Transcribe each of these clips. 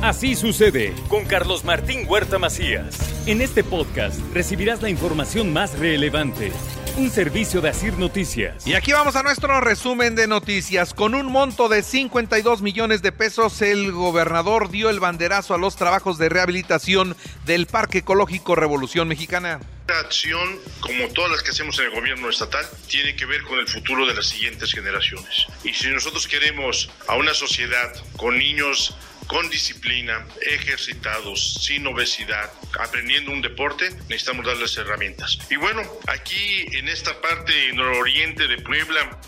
Así sucede con Carlos Martín Huerta Macías. En este podcast recibirás la información más relevante. Un servicio de Asir Noticias. Y aquí vamos a nuestro resumen de noticias. Con un monto de 52 millones de pesos, el gobernador dio el banderazo a los trabajos de rehabilitación del Parque Ecológico Revolución Mexicana. Esta acción, como todas las que hacemos en el gobierno estatal, tiene que ver con el futuro de las siguientes generaciones. Y si nosotros queremos a una sociedad con niños con disciplina, ejercitados, sin obesidad, aprendiendo un deporte, necesitamos darles herramientas. Y bueno, aquí en esta parte nororiente de Puebla,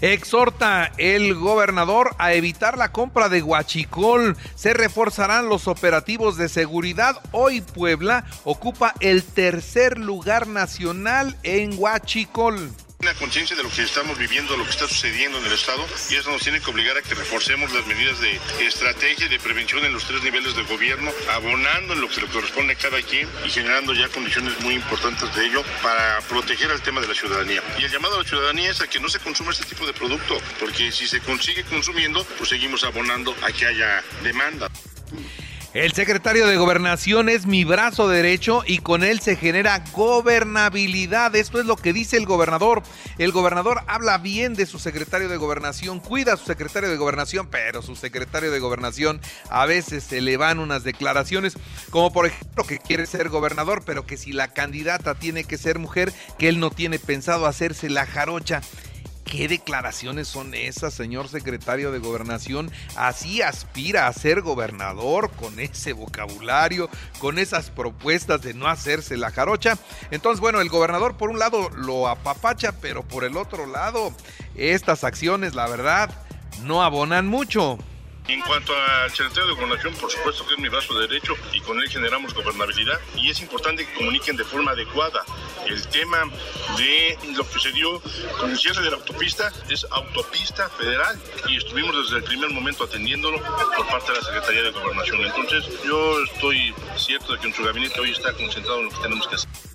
Exhorta el gobernador a evitar la compra de huachicol. Se reforzarán los operativos de seguridad. Hoy Puebla ocupa el tercer lugar nacional en huachicol una conciencia de lo que estamos viviendo, lo que está sucediendo en el Estado, y eso nos tiene que obligar a que reforcemos las medidas de estrategia y de prevención en los tres niveles del gobierno, abonando en lo que le corresponde a cada quien y generando ya condiciones muy importantes de ello para proteger al tema de la ciudadanía. Y el llamado a la ciudadanía es a que no se consuma este tipo de producto, porque si se consigue consumiendo, pues seguimos abonando a que haya demanda. El secretario de Gobernación es mi brazo derecho y con él se genera gobernabilidad. Esto es lo que dice el gobernador. El gobernador habla bien de su secretario de Gobernación, cuida a su secretario de Gobernación, pero su secretario de Gobernación a veces se le van unas declaraciones, como por ejemplo que quiere ser gobernador, pero que si la candidata tiene que ser mujer, que él no tiene pensado hacerse la jarocha. ¿Qué declaraciones son esas, señor secretario de gobernación? Así aspira a ser gobernador con ese vocabulario, con esas propuestas de no hacerse la jarocha. Entonces, bueno, el gobernador por un lado lo apapacha, pero por el otro lado, estas acciones, la verdad, no abonan mucho. En cuanto al secretario de Gobernación, por supuesto que es mi brazo derecho y con él generamos gobernabilidad y es importante que comuniquen de forma adecuada. El tema de lo que se dio con el cierre de la autopista es autopista federal y estuvimos desde el primer momento atendiéndolo por parte de la Secretaría de Gobernación. Entonces yo estoy cierto de que en su gabinete hoy está concentrado en lo que tenemos que hacer.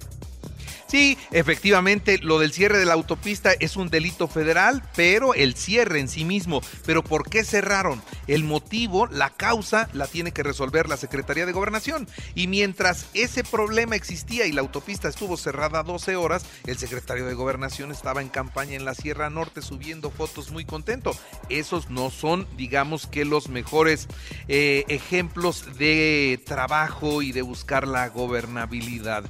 Sí, efectivamente, lo del cierre de la autopista es un delito federal, pero el cierre en sí mismo. Pero ¿por qué cerraron? El motivo, la causa, la tiene que resolver la Secretaría de Gobernación. Y mientras ese problema existía y la autopista estuvo cerrada 12 horas, el secretario de Gobernación estaba en campaña en la Sierra Norte subiendo fotos muy contento. Esos no son, digamos que los mejores eh, ejemplos de trabajo y de buscar la gobernabilidad.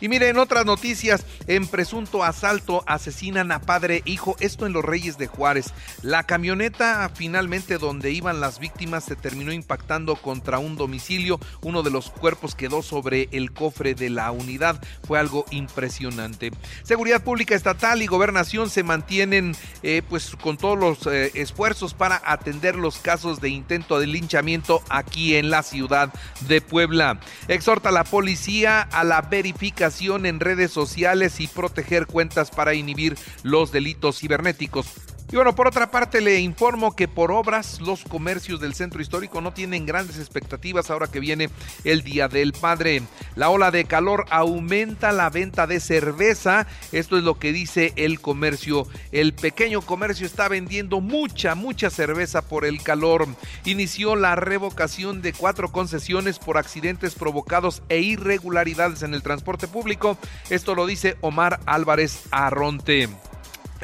Y miren, otras noticias, en presunto asalto asesinan a padre e hijo, esto en los Reyes de Juárez. La camioneta finalmente donde iban las víctimas se terminó impactando contra un domicilio, uno de los cuerpos quedó sobre el cofre de la unidad, fue algo impresionante. Seguridad Pública Estatal y Gobernación se mantienen eh, pues con todos los eh, esfuerzos para atender los casos de intento de linchamiento aquí en la ciudad de Puebla. Exhorta a la policía a la verificación en redes sociales y proteger cuentas para inhibir los delitos cibernéticos. Y bueno, por otra parte le informo que por obras los comercios del centro histórico no tienen grandes expectativas ahora que viene el Día del Padre. La ola de calor aumenta la venta de cerveza, esto es lo que dice el comercio. El pequeño comercio está vendiendo mucha, mucha cerveza por el calor. Inició la revocación de cuatro concesiones por accidentes provocados e irregularidades en el transporte público. Esto lo dice Omar Álvarez Arronte.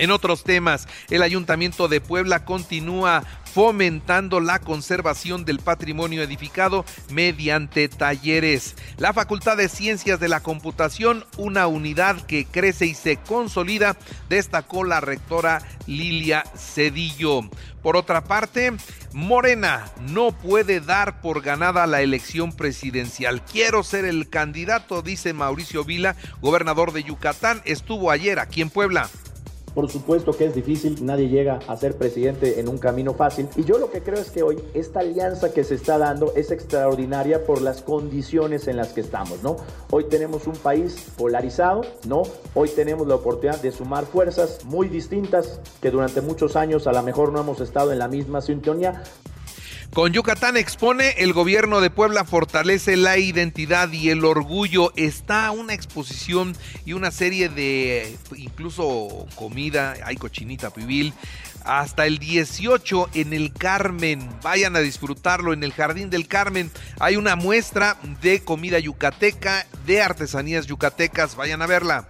En otros temas, el Ayuntamiento de Puebla continúa fomentando la conservación del patrimonio edificado mediante talleres. La Facultad de Ciencias de la Computación, una unidad que crece y se consolida, destacó la rectora Lilia Cedillo. Por otra parte, Morena no puede dar por ganada la elección presidencial. Quiero ser el candidato, dice Mauricio Vila, gobernador de Yucatán. Estuvo ayer aquí en Puebla. Por supuesto que es difícil, nadie llega a ser presidente en un camino fácil. Y yo lo que creo es que hoy esta alianza que se está dando es extraordinaria por las condiciones en las que estamos. Hoy tenemos un país polarizado, ¿no? Hoy tenemos la oportunidad de sumar fuerzas muy distintas que durante muchos años a lo mejor no hemos estado en la misma sintonía, con Yucatán expone, el gobierno de Puebla fortalece la identidad y el orgullo. Está una exposición y una serie de incluso comida, hay cochinita pibil, hasta el 18 en el Carmen. Vayan a disfrutarlo en el Jardín del Carmen. Hay una muestra de comida yucateca, de artesanías yucatecas. Vayan a verla.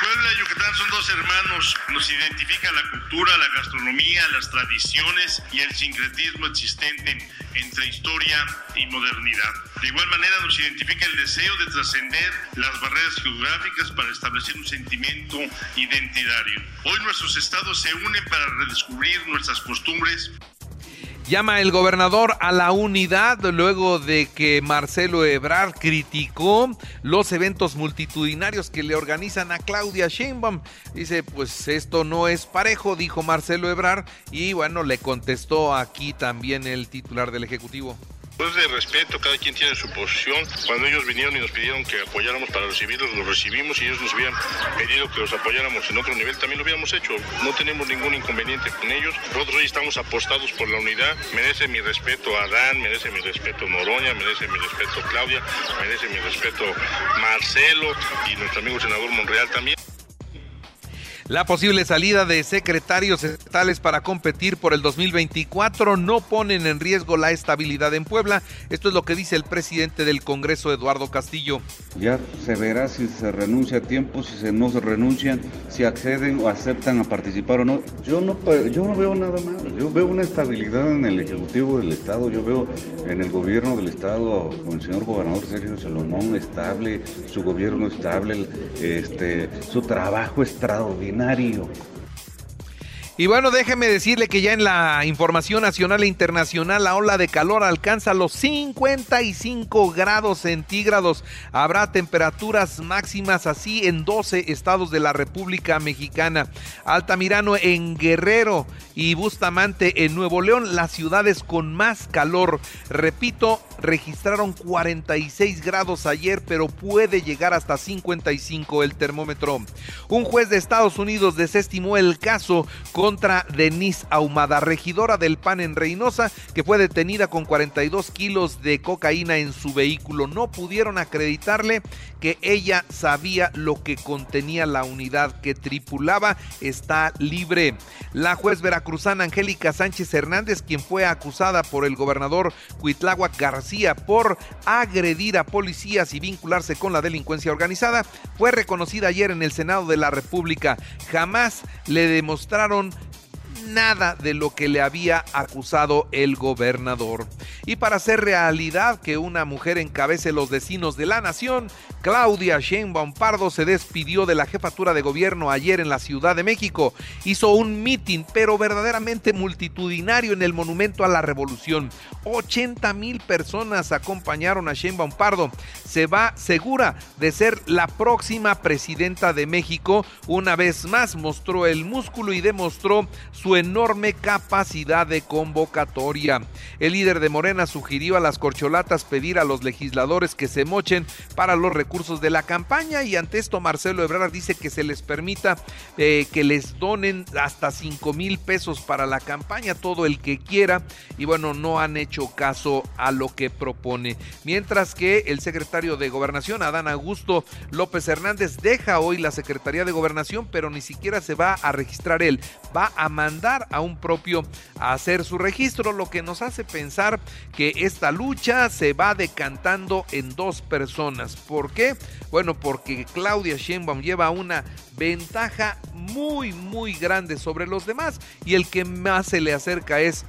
Puebla y Yucatán son dos hermanos. Nos identifica la cultura, la gastronomía, las tradiciones y el sincretismo existente entre historia y modernidad. De igual manera nos identifica el deseo de trascender las barreras geográficas para establecer un sentimiento identitario. Hoy nuestros estados se unen para redescubrir nuestras costumbres Llama el gobernador a la unidad luego de que Marcelo Ebrard criticó los eventos multitudinarios que le organizan a Claudia Sheinbaum. Dice, pues esto no es parejo, dijo Marcelo Ebrard, y bueno, le contestó aquí también el titular del Ejecutivo. Pues de respeto, cada quien tiene su posición. Cuando ellos vinieron y nos pidieron que apoyáramos para recibirlos, los recibimos y ellos nos habían pedido que los apoyáramos en otro nivel, también lo habíamos hecho. No tenemos ningún inconveniente con ellos. Nosotros hoy estamos apostados por la unidad. Merece mi respeto Adán, merece mi respeto Noroña, merece mi respeto Claudia, merece mi respeto Marcelo y nuestro amigo senador Monreal también. La posible salida de secretarios estatales para competir por el 2024 no ponen en riesgo la estabilidad en Puebla. Esto es lo que dice el presidente del Congreso, Eduardo Castillo. Ya se verá si se renuncia a tiempo, si se no se renuncian, si acceden o aceptan a participar o no. Yo no, no veo nada mal. Yo veo una estabilidad en el Ejecutivo del Estado. Yo veo en el gobierno del Estado con el señor gobernador Sergio Salomón estable, su gobierno estable, este, su trabajo extraordinario y bueno, déjeme decirle que ya en la información nacional e internacional la ola de calor alcanza los 55 grados centígrados. Habrá temperaturas máximas así en 12 estados de la República Mexicana. Altamirano en Guerrero y Bustamante en Nuevo León, las ciudades con más calor. Repito, registraron 46 grados ayer, pero puede llegar hasta 55 el termómetro. Un juez de Estados Unidos desestimó el caso contra Denise Ahumada, regidora del PAN en Reynosa, que fue detenida con 42 kilos de cocaína en su vehículo. No pudieron acreditarle que ella sabía lo que contenía la unidad que tripulaba. Está libre. La juez veracruzana Angélica Sánchez Hernández, quien fue acusada por el gobernador Cuitláhuac García, por agredir a policías y vincularse con la delincuencia organizada, fue reconocida ayer en el Senado de la República. Jamás le demostraron nada de lo que le había acusado el gobernador. Y para hacer realidad que una mujer encabece los destinos de la nación, Claudia Sheinbaum Pardo se despidió de la jefatura de gobierno ayer en la Ciudad de México. Hizo un mitin, pero verdaderamente multitudinario en el Monumento a la Revolución. 80 mil personas acompañaron a Sheinbaum Pardo. Se va segura de ser la próxima presidenta de México. Una vez más mostró el músculo y demostró su enorme capacidad de convocatoria. El líder de Morena sugirió a las corcholatas pedir a los legisladores que se mochen para los recursos de la campaña y ante esto Marcelo Ebrard dice que se les permita eh, que les donen hasta 5 mil pesos para la campaña, todo el que quiera y bueno, no han hecho caso a lo que propone. Mientras que el secretario de Gobernación, Adán Augusto López Hernández, deja hoy la Secretaría de Gobernación, pero ni siquiera se va a registrar él, va a mandar a un propio a hacer su registro, lo que nos hace pensar que esta lucha se va decantando en dos personas. ¿Por qué? Bueno, porque Claudia Sheinbaum lleva una ventaja muy, muy grande sobre los demás y el que más se le acerca es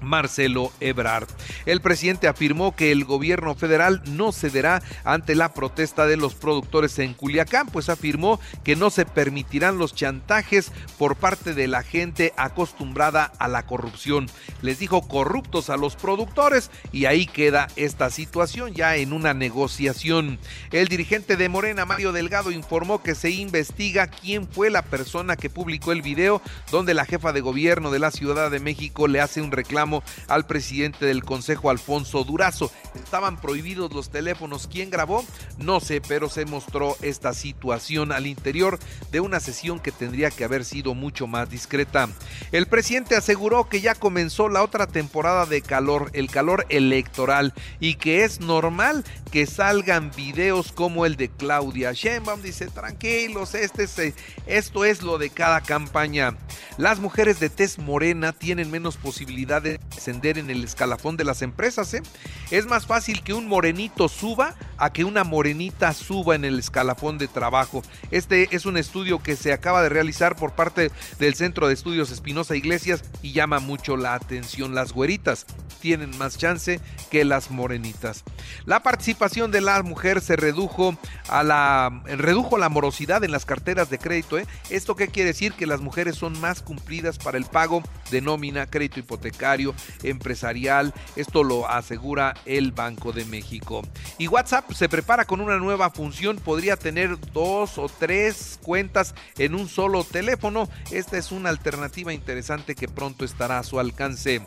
Marcelo Ebrard. El presidente afirmó que el gobierno federal no cederá ante la protesta de los productores en Culiacán, pues afirmó que no se permitirán los chantajes por parte de la gente acostumbrada a la corrupción. Les dijo corruptos a los productores y ahí queda esta situación ya en una negociación. El dirigente de Morena, Mario Delgado, informó que se investiga quién fue la persona que publicó el video donde la jefa de gobierno de la Ciudad de México le hace un reclamo al presidente del Consejo, Alfonso Durazo. Estaban prohibidos los teléfonos. ¿Quién grabó? No sé, pero se mostró esta situación al interior de una sesión que tendría que haber sido mucho más discreta. El presidente aseguró que ya comenzó la otra temporada de calor, el calor electoral, y que es normal que salgan videos como el de Claudia Sheinbaum. Dice, tranquilos, este es, eh, esto es lo de cada campaña. Las mujeres de tez morena tienen menos posibilidad de ascender en el escalafón de las empresas. ¿eh? Es más fácil que un morenito suba a que una morenita suba en el escalafón de trabajo. Este es un estudio que se acaba de realizar por parte del Centro de Estudios Espinosa Iglesias y llama mucho la atención. Las güeritas tienen más chance que las morenitas. La participación de la mujer se redujo a la redujo la morosidad en las carteras de crédito. ¿eh? ¿Esto qué quiere decir? Que las mujeres son más cumplidas para el pago de nómina, crédito hipotecario, empresarial. Esto lo asegura el Banco de México. Y WhatsApp se prepara con una nueva función. Podría tener dos o tres cuentas en un solo teléfono. Esta es una alternativa interesante que pronto estará a su alcance.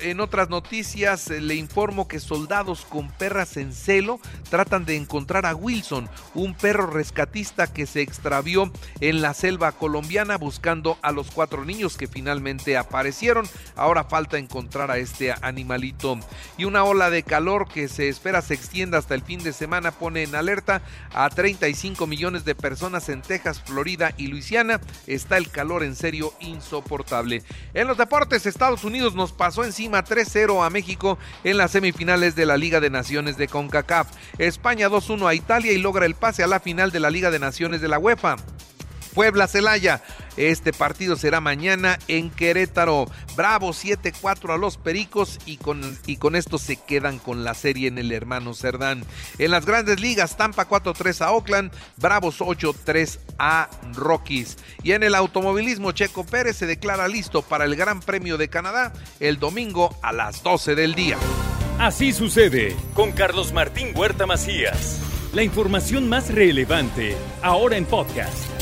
en otras noticias, eh, le informo que soldados con perras en celo tratan de encontrar a Wilson, un perro rescatista que se extravió en la selva colombiana buscando a los cuatro niños que finalmente aparecieron. Ahora falta encontrar a este animalito. Y una ola de calor que se espera se extienda hasta el fin de semana pone en alerta a 35 millones de personas en Texas, Florida y Luisiana. Está el calor en serio insoportable. En los deportes, Estados Unidos nos pasó encima 3-0 a México en las semifinales de la Liga de Naciones de CONCACAF. España 2-1 a Italia y logra el pase a la final de la Liga de Naciones de la UEFA. Puebla Celaya. Este partido será mañana en Querétaro. Bravo 7-4 a los Pericos y con, y con esto se quedan con la serie en el hermano Cerdán. En las grandes ligas, Tampa 4-3 a Oakland, Bravos 8-3 a Rockies. Y en el automovilismo, Checo Pérez se declara listo para el Gran Premio de Canadá el domingo a las 12 del día. Así sucede con Carlos Martín Huerta Macías. La información más relevante ahora en podcast.